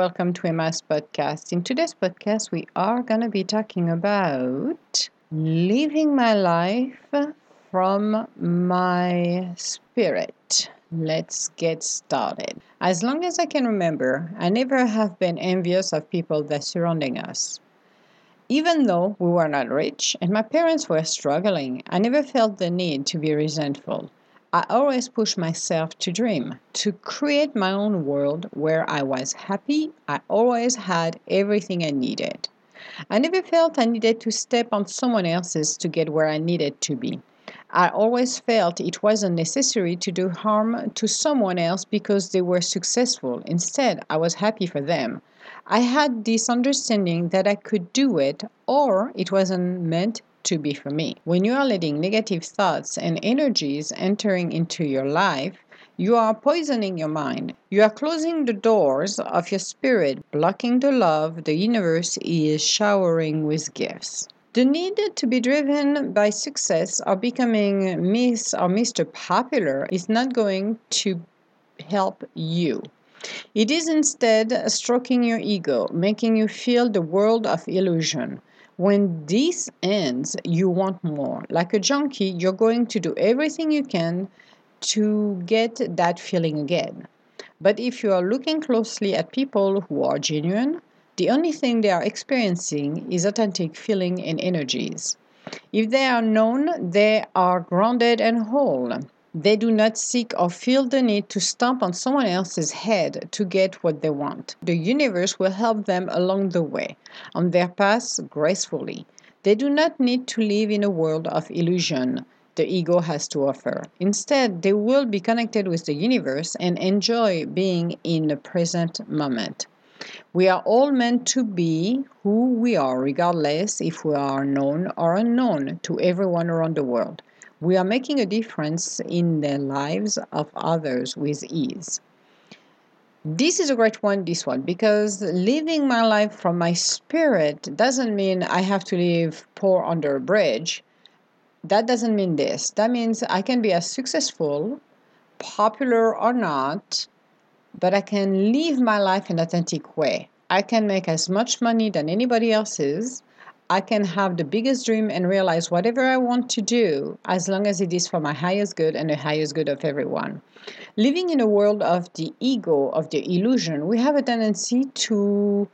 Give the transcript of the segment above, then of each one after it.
welcome to Emma's podcast. In today's podcast, we are going to be talking about living my life from my spirit. Let's get started. As long as I can remember, I never have been envious of people that surrounding us. Even though we were not rich and my parents were struggling, I never felt the need to be resentful. I always pushed myself to dream, to create my own world where I was happy. I always had everything I needed. I never felt I needed to step on someone else's to get where I needed to be. I always felt it wasn't necessary to do harm to someone else because they were successful. Instead, I was happy for them. I had this understanding that I could do it or it wasn't meant to be for me. When you are letting negative thoughts and energies entering into your life, you are poisoning your mind. You are closing the doors of your spirit, blocking the love the universe is showering with gifts. The need to be driven by success or becoming Miss or Mr. Popular is not going to help you. It is instead stroking your ego, making you feel the world of illusion. When this ends, you want more. Like a junkie, you're going to do everything you can to get that feeling again. But if you are looking closely at people who are genuine, the only thing they are experiencing is authentic feeling and energies. If they are known, they are grounded and whole. They do not seek or feel the need to stomp on someone else's head to get what they want. The universe will help them along the way, on their path gracefully. They do not need to live in a world of illusion the ego has to offer. Instead, they will be connected with the universe and enjoy being in the present moment. We are all meant to be who we are, regardless if we are known or unknown to everyone around the world we are making a difference in the lives of others with ease. This is a great one, this one, because living my life from my spirit doesn't mean I have to live poor under a bridge. That doesn't mean this. That means I can be as successful, popular or not, but I can live my life in an authentic way. I can make as much money than anybody else's I can have the biggest dream and realize whatever I want to do as long as it is for my highest good and the highest good of everyone. Living in a world of the ego, of the illusion, we have a tendency to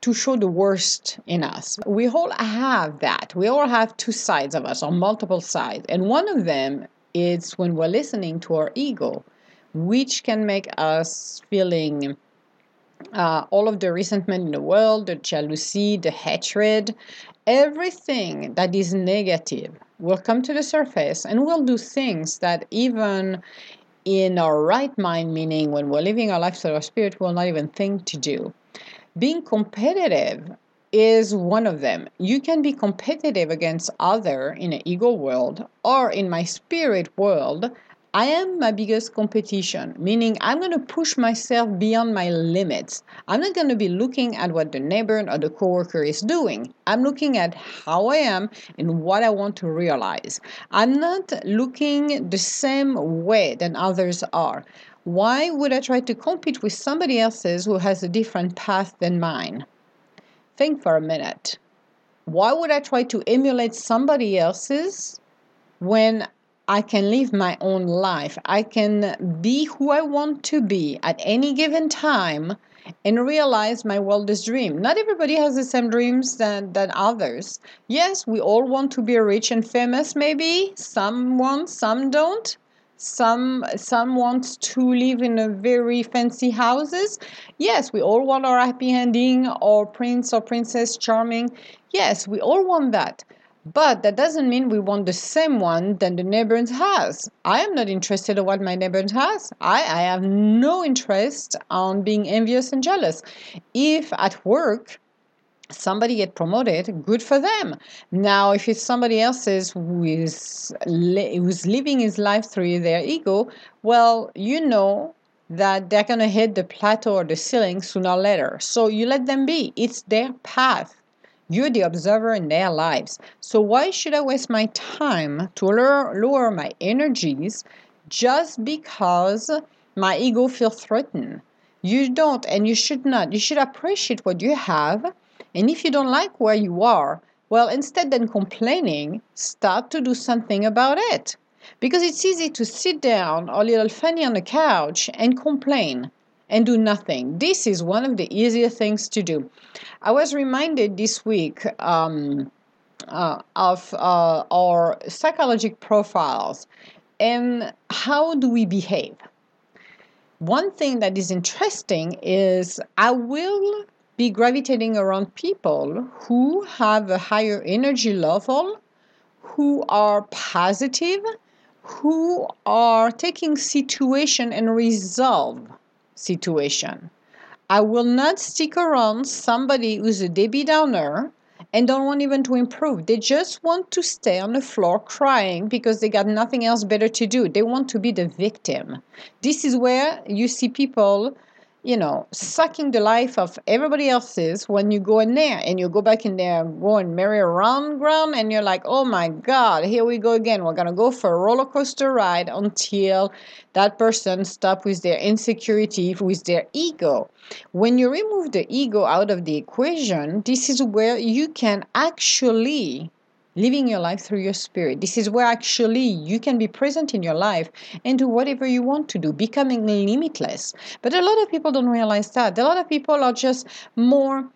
to show the worst in us. We all have that. We all have two sides of us or multiple sides. And one of them is when we're listening to our ego, which can make us feeling uh, all of the resentment in the world, the jealousy, the hatred, everything that is negative will come to the surface and we'll do things that even in our right mind, meaning when we're living our life through our spirit, we'll not even think to do. Being competitive is one of them. You can be competitive against other in an ego world or in my spirit world I am my biggest competition, meaning I'm going to push myself beyond my limits. I'm not going to be looking at what the neighbor or the coworker is doing. I'm looking at how I am and what I want to realize. I'm not looking the same way than others are. Why would I try to compete with somebody else's who has a different path than mine? Think for a minute. Why would I try to emulate somebody else's when I can live my own life. I can be who I want to be at any given time and realize my wildest dream. Not everybody has the same dreams than, than others. Yes, we all want to be rich and famous, maybe. Some want, some don't. Some some want to live in a very fancy houses. Yes, we all want our happy ending or prince or princess charming. Yes, we all want that. But that doesn't mean we want the same one than the neighbor has. I am not interested in what my neighbor has. I, I have no interest on being envious and jealous. If at work somebody get promoted, good for them. Now, if it's somebody else's who is who's living his life through their ego, well, you know that they're gonna hit the plateau or the ceiling sooner or later. So you let them be. It's their path. You're the observer in their lives. So why should I waste my time to lower, my energies just because my ego feels threatened? You don't, and you should not. You should appreciate what you have. And if you don't like where you are, well, instead than complaining, start to do something about it. Because it's easy to sit down a little funny on the couch and complain and do nothing. This is one of the easier things to do. I was reminded this week um, uh, of uh, our psychological profiles and how do we behave. One thing that is interesting is I will be gravitating around people who have a higher energy level, who are positive, who are taking situation and resolve situation. I will not stick around somebody who's a Debbie Downer and don't want even to improve. They just want to stay on the floor crying because they got nothing else better to do. They want to be the victim. This is where you see people you know, sucking the life of everybody else's when you go in there and you go back in there and go going merry around ground and you're like, oh my God, here we go again. We're going to go for a roller coaster ride until that person stop with their insecurity, with their ego. When you remove the ego out of the equation, this is where you can actually living your life through your spirit. This is where actually you can be present in your life and do whatever you want to do, becoming limitless. But a lot of people don't realize that. A lot of people are just more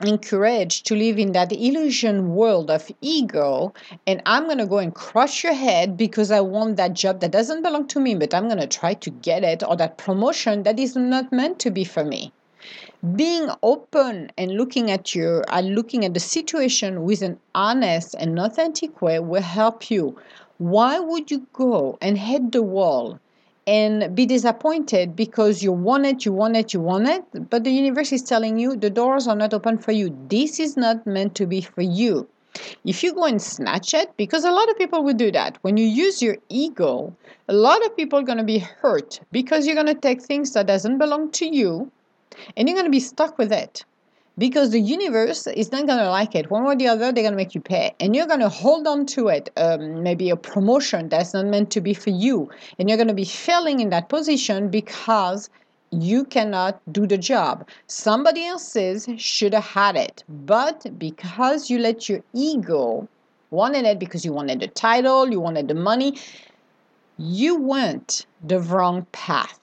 encouraged to live in that illusion world of ego and i'm going to go and crush your head because i want that job that doesn't belong to me but i'm going to try to get it or that promotion that is not meant to be for me being open and looking at your and uh, looking at the situation with an honest and authentic way will help you. Why would you go and hit the wall and be disappointed because you want it you want it you want it but the universe is telling you the doors are not open for you. This is not meant to be for you. If you go and snatch it because a lot of people would do that. When you use your ego a lot of people are going to be hurt because you're going to take things that doesn't belong to you and you're going to be stuck with it because the universe is not going to like it. One way or the other, they're going to make you pay. And you're going to hold on to it, um, maybe a promotion that's not meant to be for you. And you're going to be failing in that position because you cannot do the job. Somebody else's should have had it. But because you let your ego wanted it because you wanted the title, you wanted the money, you went the wrong path.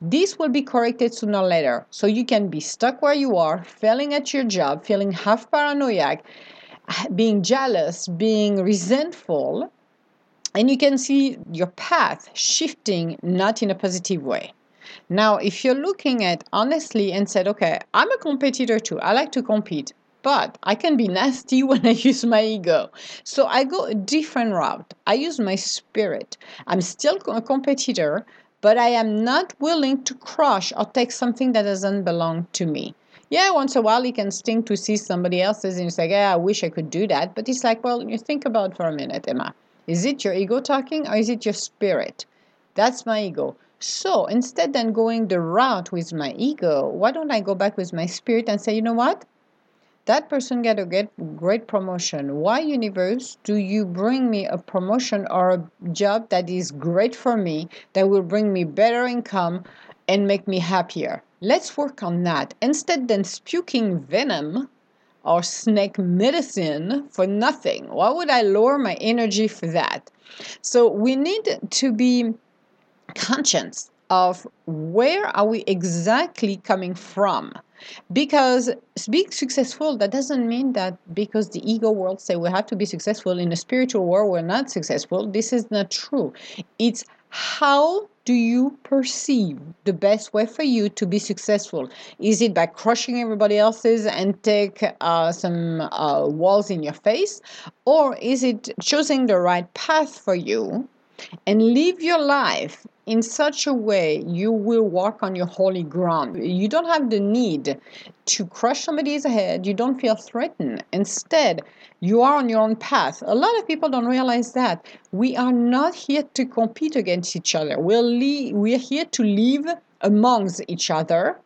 This will be corrected sooner or later. So you can be stuck where you are, failing at your job, feeling half paranoid, being jealous, being resentful, and you can see your path shifting not in a positive way. Now, if you're looking at honestly and said, okay, I'm a competitor too, I like to compete, but I can be nasty when I use my ego. So I go a different route. I use my spirit. I'm still a competitor, but I am not willing to crush or take something that doesn't belong to me. Yeah, once in a while it can sting to see somebody else's and you say, yeah, I wish I could do that. But it's like, well, you think about for a minute, Emma. Is it your ego talking or is it your spirit? That's my ego. So instead than going the route with my ego, why don't I go back with my spirit and say, you know what? That person get a get great promotion. Why universe do you bring me a promotion or a job that is great for me that will bring me better income and make me happier? Let's work on that. Instead than spewing venom or snake medicine for nothing why would i lower my energy for that? So we need to be conscious of where are we exactly coming from because being successful that doesn't mean that because the ego world say we have to be successful in the spiritual world we're not successful. This is not true. It's how do you perceive the best way for you to be successful? Is it by crushing everybody else's and take uh, some uh, walls in your face? Or is it choosing the right path for you and live your life in such a way you will walk on your holy ground. You don't have the need to crush somebody's head. You don't feel threatened. Instead, you are on your own path. A lot of people don't realize that. We are not here to compete against each other. We're, we're here to live amongst each other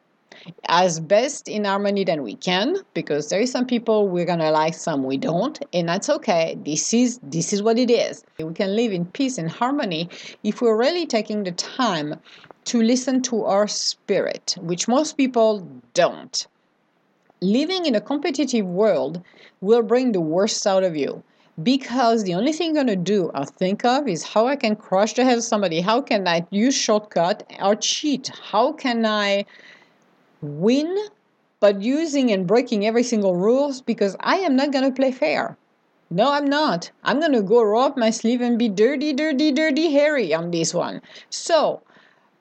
as best in harmony than we can because there is some people we're gonna like some we don't and that's okay. This is this is what it is. We can live in peace and harmony if we're really taking the time to listen to our spirit, which most people don't. Living in a competitive world will bring the worst out of you because the only thing you're going to do or think of is how I can crush the head of somebody, how can I use shortcut or cheat, how can I win but using and breaking every single rules because I am not going to play fair. No, I'm not. I'm going to go roll up my sleeve and be dirty, dirty, dirty hairy on this one. So,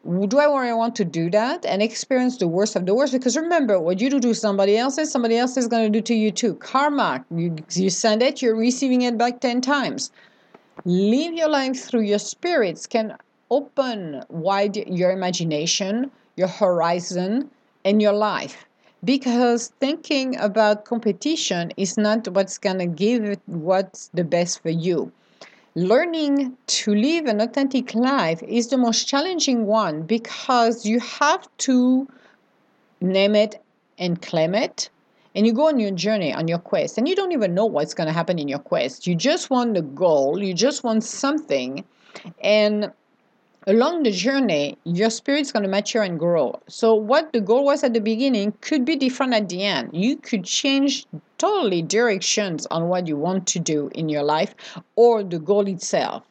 do I want to do that and experience the worst of the worst? Because remember, what you do to somebody else, is somebody else is going to do to you too. Karma, you, you send it, you're receiving it back 10 times. Live your life through your spirits can open wide your imagination, your horizon, and your life. Because thinking about competition is not what's going to give what's the best for you learning to live an authentic life is the most challenging one because you have to name it and claim it and you go on your journey on your quest and you don't even know what's going to happen in your quest you just want the goal you just want something and along the journey, your spirit's going to mature and grow. So, what the goal was at the beginning could be different at the end. You could change totally directions on what you want to do in your life or the goal itself.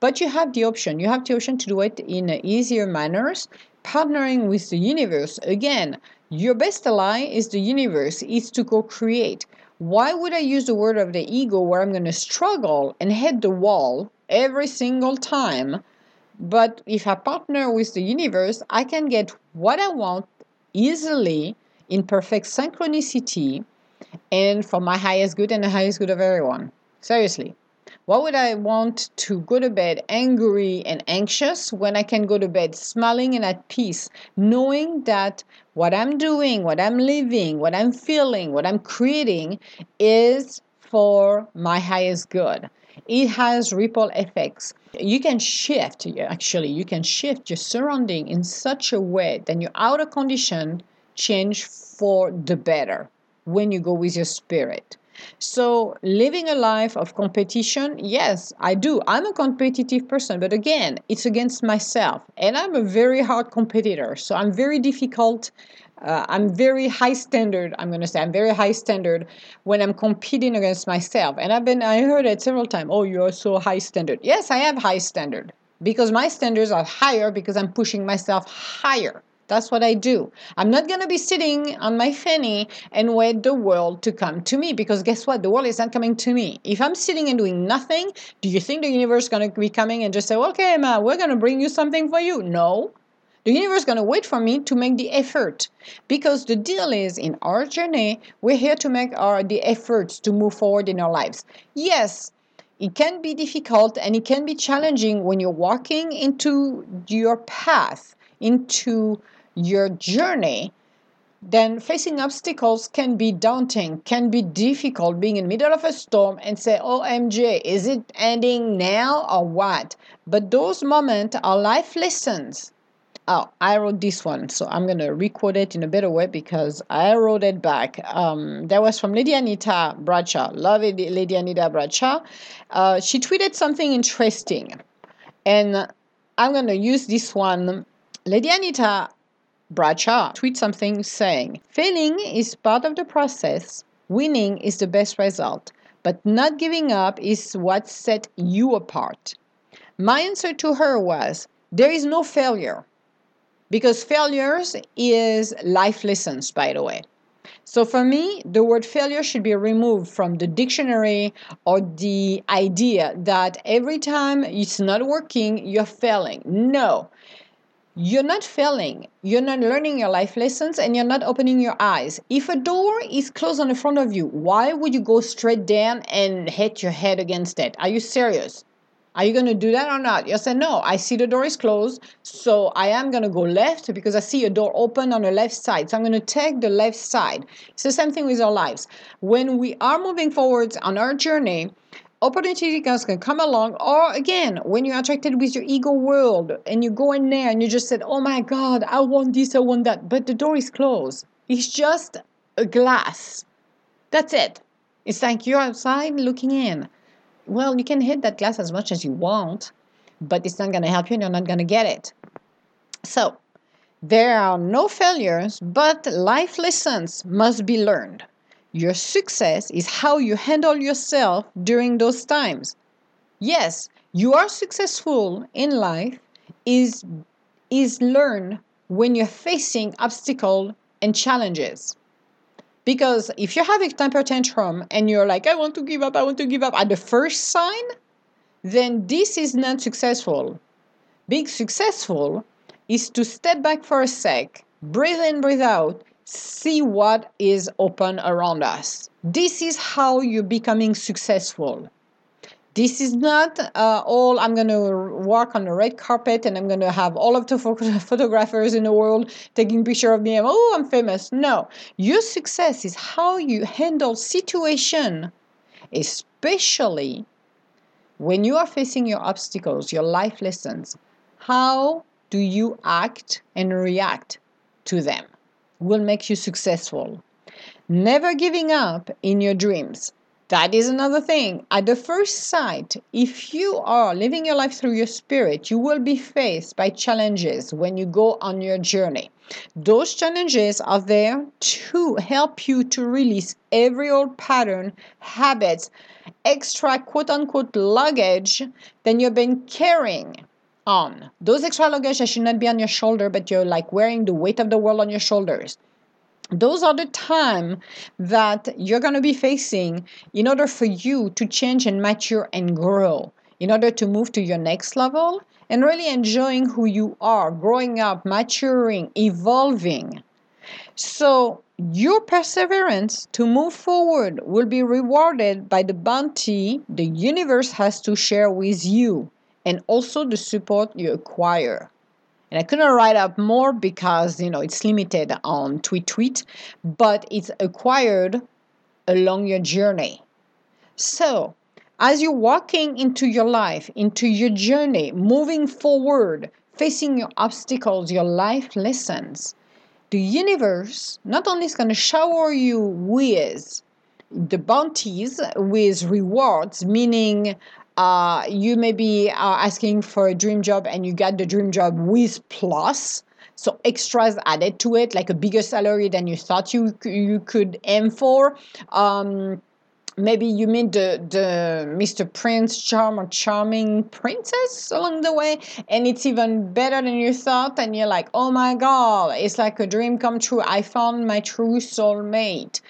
But you have the option. You have the option to do it in easier manners, partnering with the universe. Again, your best ally is the universe, is to co create. Why would I use the word of the ego where I'm going to struggle and hit the wall every single time? But if I partner with the universe, I can get what I want easily in perfect synchronicity and for my highest good and the highest good of everyone. Seriously. What would I want to go to bed angry and anxious when I can go to bed smiling and at peace, knowing that what I'm doing, what I'm living, what I'm feeling, what I'm creating is for my highest good? It has ripple effects. You can shift actually you can shift your surrounding in such a way that your outer condition change for the better when you go with your spirit. So living a life of competition yes i do. I'm a competitive person but again it's against myself and i'm a very hard competitor so i'm very difficult uh, I'm very high standard. I'm going to say I'm very high standard when I'm competing against myself. And I've been I heard it several times. Oh, you're so high standard. Yes, I have high standard because my standards are higher because I'm pushing myself higher. That's what I do. I'm not going to be sitting on my fanny and wait the world to come to me because guess what? The world is not coming to me. If I'm sitting and doing nothing, do you think the universe is going to be coming and just say, okay, Emma, we're going to bring you something for you? No. The universe is going to wait for me to make the effort because the deal is in our journey, we're here to make our the efforts to move forward in our lives. Yes, it can be difficult and it can be challenging when you're walking into your path, into your journey. Then facing obstacles can be daunting, can be difficult being in the middle of a storm and say, OMG, is it ending now or what? But those moments are life lessons Oh, I wrote this one, so I'm gonna record it in a better way because I wrote it back. Um, that was from Lady Anita Bradshaw. Love it, Lady Anita Bradshaw. Uh, she tweeted something interesting, and I'm gonna use this one. Lady Anita Bradshaw tweet something saying, "Failing is part of the process. Winning is the best result, but not giving up is what set you apart." My answer to her was, "There is no failure." Because failures is life lessons by the way so for me the word failure should be removed from the dictionary or the idea that every time it's not working you're failing no you're not failing. You're not learning your life lessons and you're not opening your eyes. If a door is closed on the front of you, why would you go straight down and hit your head against it? Are you serious? Are you going to do that or not? You say, no, I see the door is closed. So I am going to go left because I see a door open on the left side. So I'm going to take the left side. It's the same thing with our lives. When we are moving forwards on our journey, opportunities can come along. Or again, when you're attracted with your ego world and you go in there and you just said, oh my God, I want this, I want that. But the door is closed. It's just a glass. That's it. It's like you're outside looking in well, you can hit that glass as much as you want, but it's not going to help you and you're not going to get it. So, there are no failures, but life lessons must be learned. Your success is how you handle yourself during those times. Yes, you are successful in life is is learned when you're facing obstacles and challenges. Because if you have a temper tantrum and you're like, I want to give up, I want to give up at the first sign, then this is not successful. Being successful is to step back for a sec, breathe in, breathe out, see what is open around us. This is how you're becoming successful. This is not uh, all I'm going to walk on the red carpet and I'm going to have all of the photographers in the world taking picture of me and oh, I'm famous. No, your success is how you handle situation, especially when you are facing your obstacles, your life lessons. How do you act and react to them will make you successful. Never giving up in your dreams. That is another thing. At the first sight, if you are living your life through your spirit, you will be faced by challenges when you go on your journey. Those challenges are there to help you to release every old pattern, habits, extra quote unquote luggage that you've been carrying on. Those extra luggage that should not be on your shoulder, but you're like wearing the weight of the world on your shoulders. Those are the time that you're going to be facing in order for you to change and mature and grow, in order to move to your next level and really enjoying who you are, growing up, maturing, evolving. So, your perseverance to move forward will be rewarded by the bounty the universe has to share with you and also the support you acquire. And I couldn't write up more because you know it's limited on tweet tweet, but it's acquired along your journey. So as you're walking into your life, into your journey, moving forward, facing your obstacles, your life lessons, the universe not only is going to shower you with the bounties, with rewards, meaning uh, you may be uh, asking for a dream job and you got the dream job with plus so extras added to it like a bigger salary than you thought you you could aim for um, maybe you meet the the Mr. Prince charm or charming princess along the way and it's even better than you thought and you're like oh my god it's like a dream come true I found my true soulmate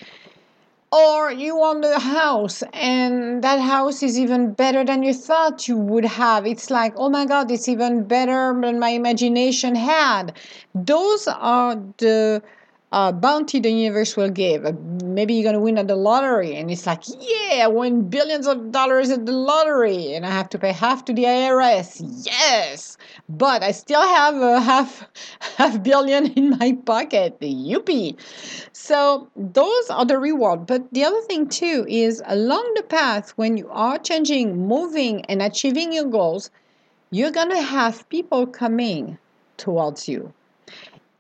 or you own a house and that house is even better than you thought you would have. It's like oh my god it's even better than my imagination had. Those are the uh, bounty the universe will give. Maybe you're going to win at the lottery, and it's like, yeah, I win billions of dollars at the lottery, and I have to pay half to the IRS. Yes, but I still have a half half billion in my pocket. Yuppie! So those are the reward. But the other thing too is along the path when you are changing, moving, and achieving your goals, you're gonna have people coming towards you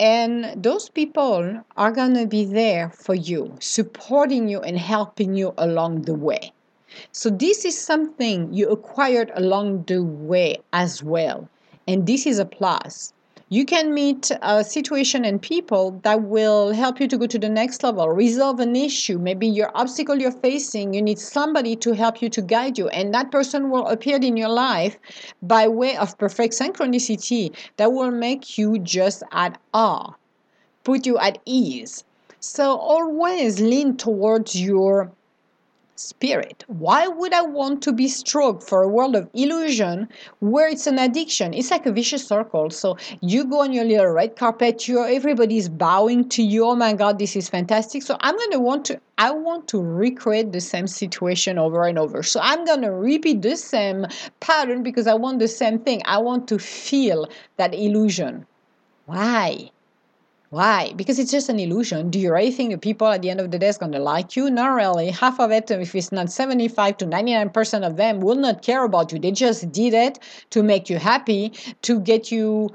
and those people are going to be there for you, supporting you and helping you along the way. So, this is something you acquired along the way as well. And this is a plus you can meet a situation and people that will help you to go to the next level resolve an issue. Maybe your obstacle you're facing you need somebody to help you to guide you. And that person will appear in your life by way of perfect synchronicity that will make you just at awe put you at ease. So always lean towards your spirit. Why would I want to be stroked for a world of illusion where it's an addiction? It's like a vicious circle. So you go on your little red carpet, you everybody's bowing to you. Oh my God, this is fantastic. So I'm gonna want to I want to recreate the same situation over and over. So I'm gonna repeat the same pattern because I want the same thing. I want to feel that illusion. Why? Why? Because it's just an illusion. Do you really think the people at the end of the day is going to like you? Not really. Half of it, if it's not 75 to 99% of them, will not care about you. They just did it to make you happy, to get you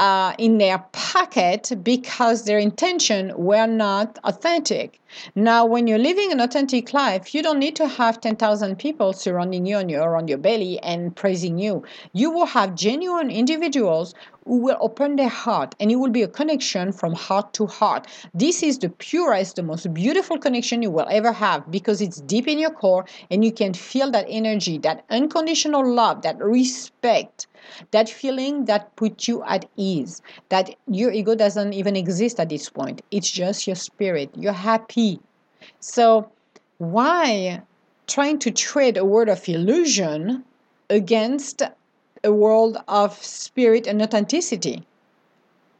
uh, in their pocket because their intention were not authentic. Now, when you're living an authentic life, you don't need to have 10,000 people surrounding you on your, around your belly and praising you. You will have genuine individuals who will open their heart and it will be a connection from heart to heart. This is the purest, the most beautiful connection you will ever have because it's deep in your core and you can feel that energy, that unconditional love, that respect, that feeling that puts you at ease, that your ego doesn't even exist at this point. It's just your spirit. You're happy. So, why trying to trade a word of illusion against a world of spirit and authenticity.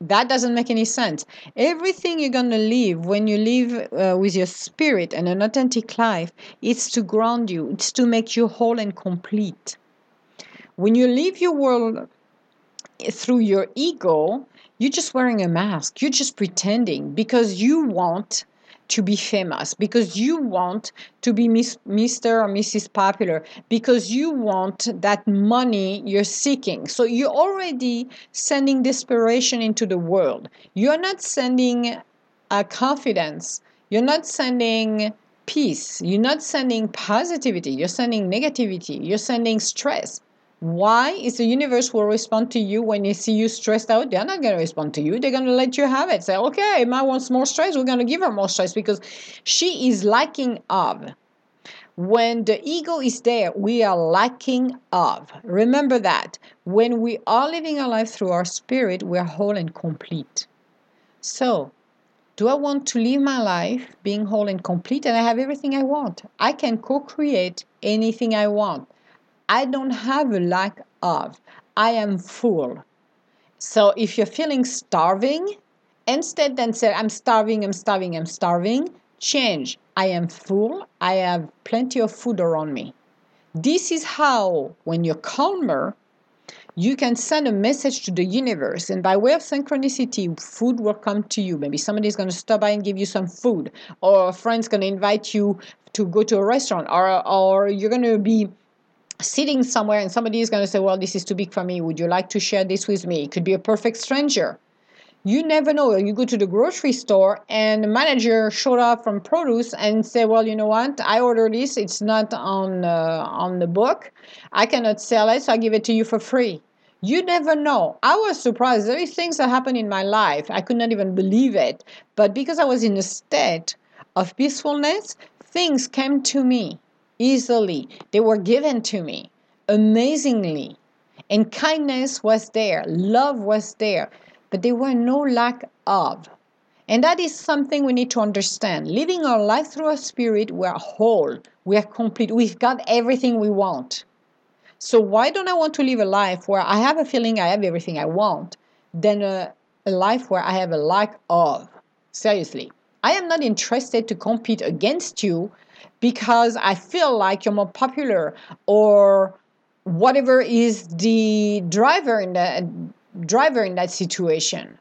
That doesn't make any sense. Everything you're going to live when you live uh, with your spirit and an authentic life, it's to ground you, it's to make you whole and complete. When you live your world through your ego, you're just wearing a mask. You're just pretending because you want to be famous, because you want to be Miss, Mr. or Mrs. Popular, because you want that money you're seeking. So you're already sending desperation into the world. You're not sending a confidence. You're not sending peace. You're not sending positivity. You're sending negativity. You're sending stress. Why is the universe will respond to you when they see you stressed out? They're not going to respond to you. They're going to let you have it. Say, okay, Emma wants more stress. We're going to give her more stress because she is lacking of. When the ego is there, we are lacking of. Remember that. When we are living our life through our spirit, we are whole and complete. So, do I want to live my life being whole and complete and I have everything I want? I can co create anything I want. I don't have a lack of. I am full. So if you're feeling starving, instead then say, I'm starving, I'm starving, I'm starving, change. I am full. I have plenty of food around me. This is how, when you're calmer, you can send a message to the universe and by way of synchronicity food will come to you maybe somebody's going to stop by and give you some food or a friend's going to invite you to go to a restaurant or, or you're going to be sitting somewhere and somebody is going to say, Well, this is too big for me. Would you like to share this with me? It could be a perfect stranger. You never know. You go to the grocery store and the manager showed up from produce and say, "Well, you know what? I ordered this. It's not on uh, on the book. I cannot sell it, so I give it to you for free." You never know. I was surprised. There are things that happen in my life. I could not even believe it. But because I was in a state of peacefulness, things came to me easily. They were given to me amazingly. And kindness was there, love was there, but there were no lack of. And that is something we need to understand. Living our life through our spirit, we are whole, we are complete, we've got everything we want. So, why don't I want to live a life where I have a feeling I have everything I want than a, a life where I have a lack of? Seriously. I am not interested to compete against you because I feel like you're more popular or whatever is the driver in that driver in that situation.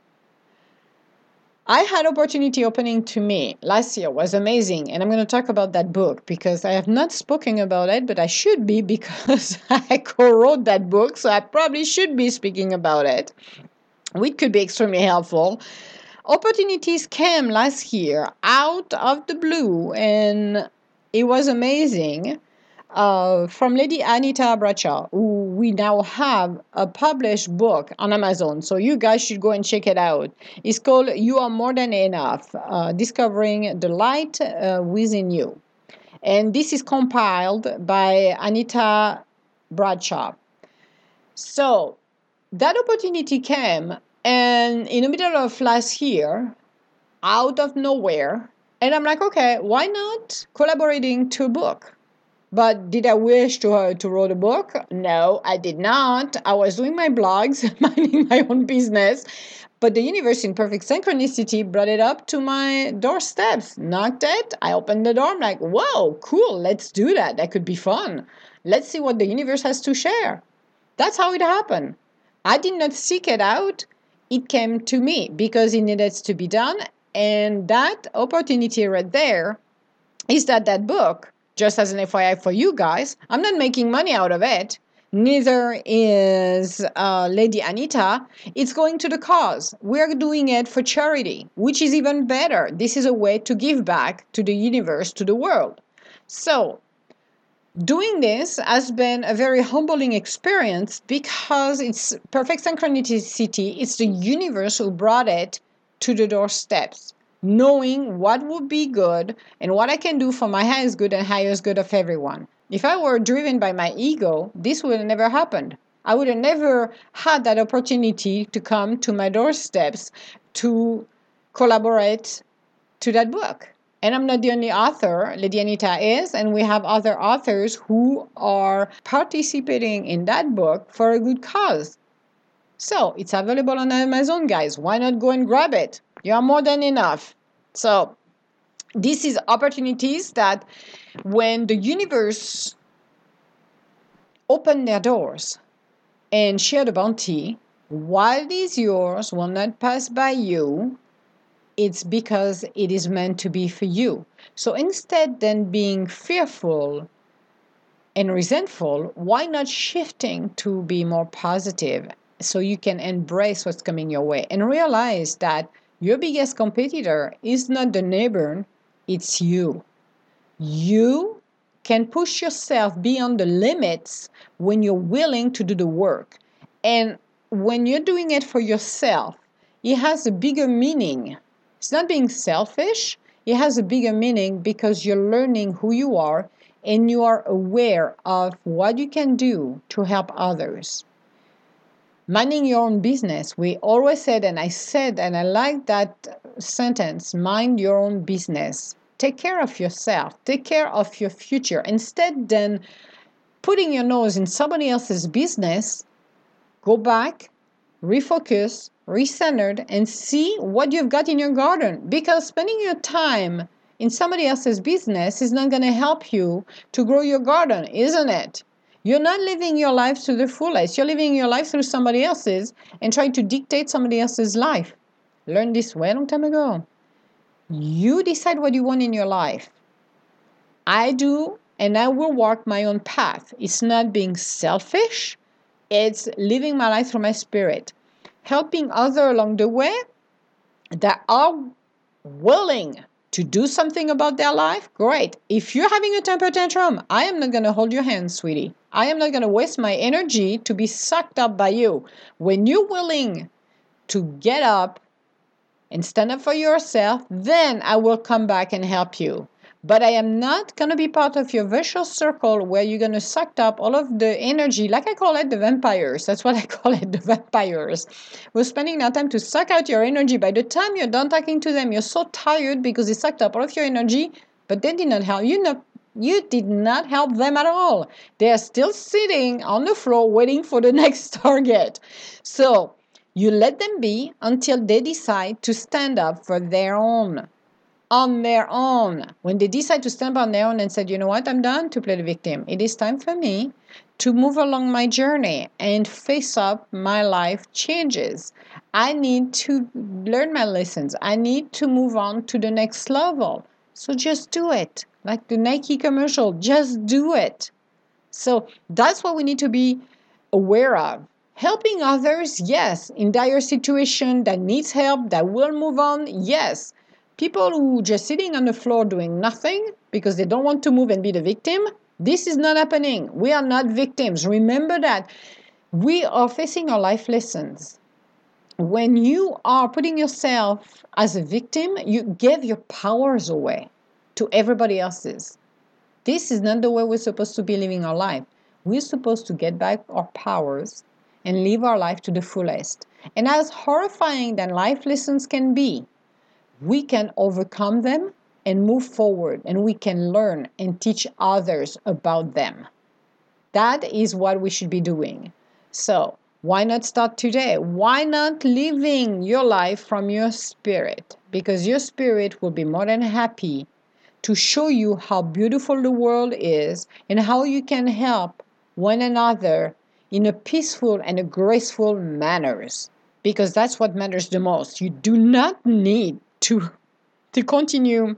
I had opportunity opening to me last year was amazing and I'm going to talk about that book because I have not spoken about it but I should be because I co-wrote that book so I probably should be speaking about it which could be extremely helpful opportunities came last year out of the blue and it was amazing. Uh, from Lady Anita Bradshaw, who we now have a published book on Amazon. So you guys should go and check it out. It's called You Are More Than Enough uh, Discovering the Light uh, Within You. And this is compiled by Anita Bradshaw. So that opportunity came, and in the middle of last year, out of nowhere, and I'm like, okay, why not collaborating to a book? But did I wish to uh, to write a book? No, I did not. I was doing my blogs, minding my own business. But the universe in perfect synchronicity brought it up to my doorsteps, knocked it. I opened the door. I'm like, whoa, cool, let's do that. That could be fun. Let's see what the universe has to share. That's how it happened. I did not seek it out. It came to me because it needed to be done and that opportunity right there is that that book, just as an FYI for you guys, I'm not making money out of it. Neither is uh, Lady Anita. It's going to the cause. We're doing it for charity, which is even better. This is a way to give back to the universe, to the world. So, doing this has been a very humbling experience because it's perfect synchronicity. It's the universe who brought it to the doorsteps, knowing what would be good and what I can do for my highest good and highest good of everyone. If I were driven by my ego, this would have never happened. I would have never had that opportunity to come to my doorsteps to collaborate to that book. And I'm not the only author, Lady Anita is, and we have other authors who are participating in that book for a good cause. So it's available on Amazon, guys. Why not go and grab it? You are more than enough. So this is opportunities that when the universe open their doors and share the bounty, while it is yours will not pass by you, it's because it is meant to be for you. So instead than being fearful and resentful, why not shifting to be more positive so you can embrace what's coming your way and realize that your biggest competitor is not the neighbor, it's you. You can push yourself beyond the limits when you're willing to do the work. And when you're doing it for yourself, it has a bigger meaning it's not being selfish, it has a bigger meaning because you're learning who you are and you are aware of what you can do to help others. Minding your own business, we always said, and I said, and I like that sentence mind your own business. Take care of yourself, take care of your future. Instead, then putting your nose in somebody else's business, go back, refocus, recentered, and see what you've got in your garden. Because spending your time in somebody else's business is not going to help you to grow your garden, isn't it? You're not living your life to the fullest. You're living your life through somebody else's and trying to dictate somebody else's life. Learned this way a long time ago. You decide what you want in your life. I do, and I will walk my own path. It's not being selfish, it's living my life through my spirit helping others along the way that are willing to do something about their life, great. If you're having a temper tantrum, I am not going to hold your hand, sweetie. I am not going to waste my energy to be sucked up by you. When you're willing to get up and stand up for yourself, then I will come back and help you. But I am not going to be part of your vicious circle where you're going to suck up all of the energy, like I call it the vampires. That's what I call it, the vampires. We're spending our time to suck out your energy. By the time you're done talking to them, you're so tired because they sucked up all of your energy, but they did not help you. Not, you did not help them at all. They are still sitting on the floor waiting for the next target. So you let them be until they decide to stand up for their own on their own. When they decide to stand on their own and said, you know what, I'm done to play the victim. It is time for me to move along my journey and face up my life changes. I need to learn my lessons. I need to move on to the next level. So just do it. Like the Nike commercial, just do it. So that's what we need to be aware of. Helping others, yes. In dire situation that needs help, that will move on, yes. People who just sitting on the floor doing nothing because they don't want to move and be the victim, this is not happening. We are not victims. Remember that. We are facing our life lessons. When you are putting yourself as a victim, you give your powers away to everybody else's. This is not the way we're supposed to be living our life. We're supposed to get back our powers and live our life to the fullest. And as horrifying than life lessons can be, we can overcome them and move forward and we can learn and teach others about them. That is what we should be doing. So, why not start today? Why not living your life from your spirit? Because your spirit will be more than happy to show you how beautiful the world is and how you can help one another in a peaceful and a graceful manners because that's what matters the most. You do not need to to continue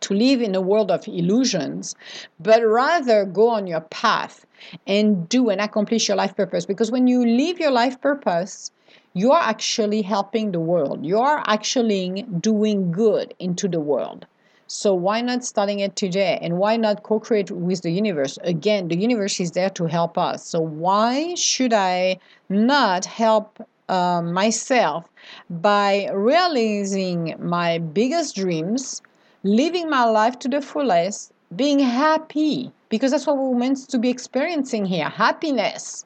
to live in a world of illusions, but rather go on your path and do and accomplish your life purpose. Because when you live your life purpose, you are actually helping the world. You are actually doing good into the world. So why not starting it today? And why not co-create with the universe? Again, the universe is there to help us. So why should I not help uh, myself by realizing my biggest dreams, living my life to the fullest, being happy? Because that's what we're meant to be experiencing here, happiness.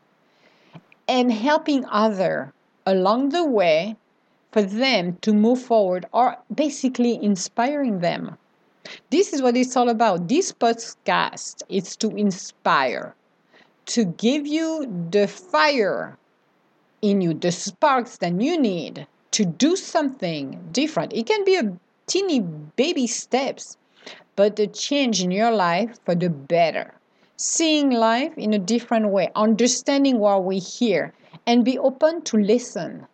And helping other along the way for them to move forward or basically inspiring them this is what it's all about. This podcast is to inspire, to give you the fire in you, the sparks that you need to do something different. It can be a teeny baby steps, but a change in your life for the better. Seeing life in a different way, understanding why we're here, and be open to listen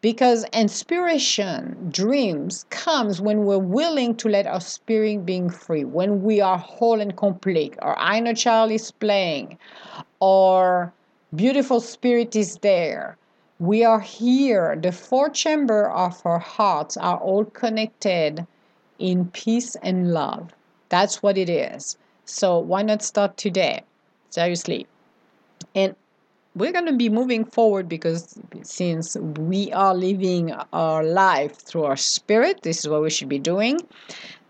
because inspiration dreams comes when we're willing to let our spirit being free when we are whole and complete our inner child is playing our beautiful spirit is there we are here the four chamber of our hearts are all connected in peace and love that's what it is so why not start today seriously and we're going to be moving forward because since we are living our life through our spirit, this is what we should be doing,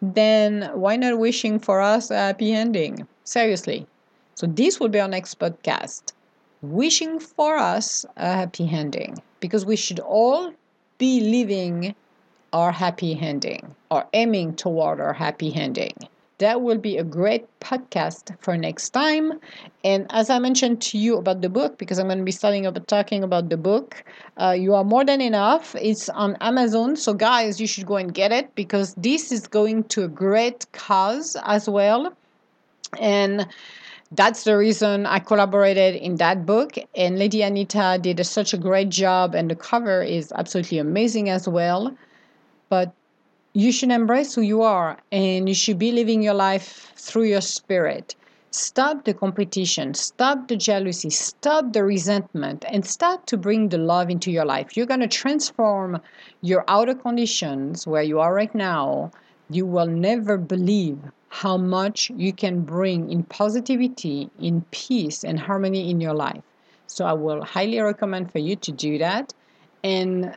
then why not wishing for us a happy ending? Seriously. So, this will be our next podcast. Wishing for us a happy ending because we should all be living our happy ending or aiming toward our happy ending that will be a great podcast for next time. And as I mentioned to you about the book, because I'm going to be starting about talking about the book, uh, you are more than enough. It's on Amazon, so guys, you should go and get it because this is going to a great cause as well. And that's the reason I collaborated in that book. And Lady Anita did a, such a great job, and the cover is absolutely amazing as well. But you should embrace who you are and you should be living your life through your spirit. Stop the competition, stop the jealousy, stop the resentment, and start to bring the love into your life. You're going to transform your outer conditions where you are right now. You will never believe how much you can bring in positivity, in peace, and harmony in your life. So, I will highly recommend for you to do that. And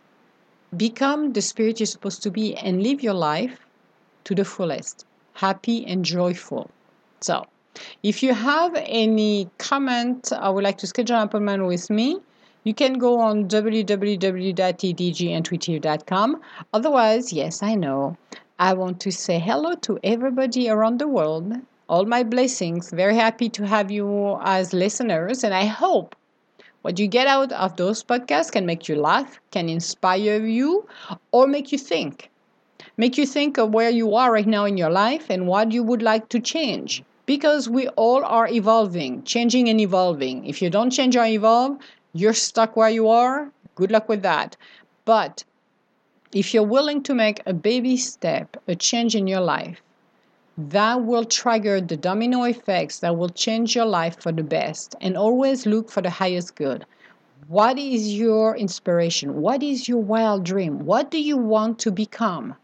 Become the spirit you're supposed to be and live your life to the fullest, happy and joyful. So, if you have any comment, I would like to schedule an appointment with me. You can go on www.edgintuitive.com. Otherwise, yes, I know. I want to say hello to everybody around the world. All my blessings. Very happy to have you as listeners, and I hope what you get out of those podcasts can make you laugh, can inspire you, or make you think. Make you think of where you are right now in your life and what you would like to change. Because we all are evolving, changing and evolving. If you don't change or evolve, you're stuck where you are. Good luck with that. But if you're willing to make a baby step, a change in your life, that will trigger the domino effects that will change your life for the best. And always look for the highest good. What is your inspiration? What is your wild dream? What do you want to become?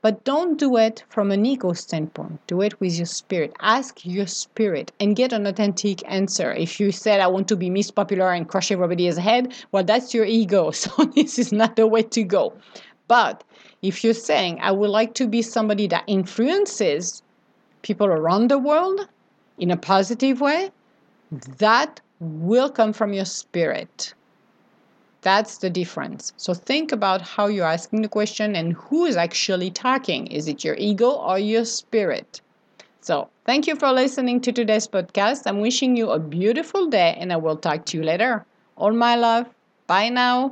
But don't do it from an ego standpoint. Do it with your spirit. Ask your spirit and get an authentic answer. If you said, I want to be Miss Popular and crush everybody's head, well, that's your ego. So this is not the way to go. But if you're saying, I would like to be somebody that influences people around the world in a positive way, that will come from your spirit. That's the difference. So think about how you're asking the question and who is actually talking. Is it your ego or your spirit? So, thank you for listening to today's podcast. I'm wishing you a beautiful day and I will talk to you later. All my love. Bye now.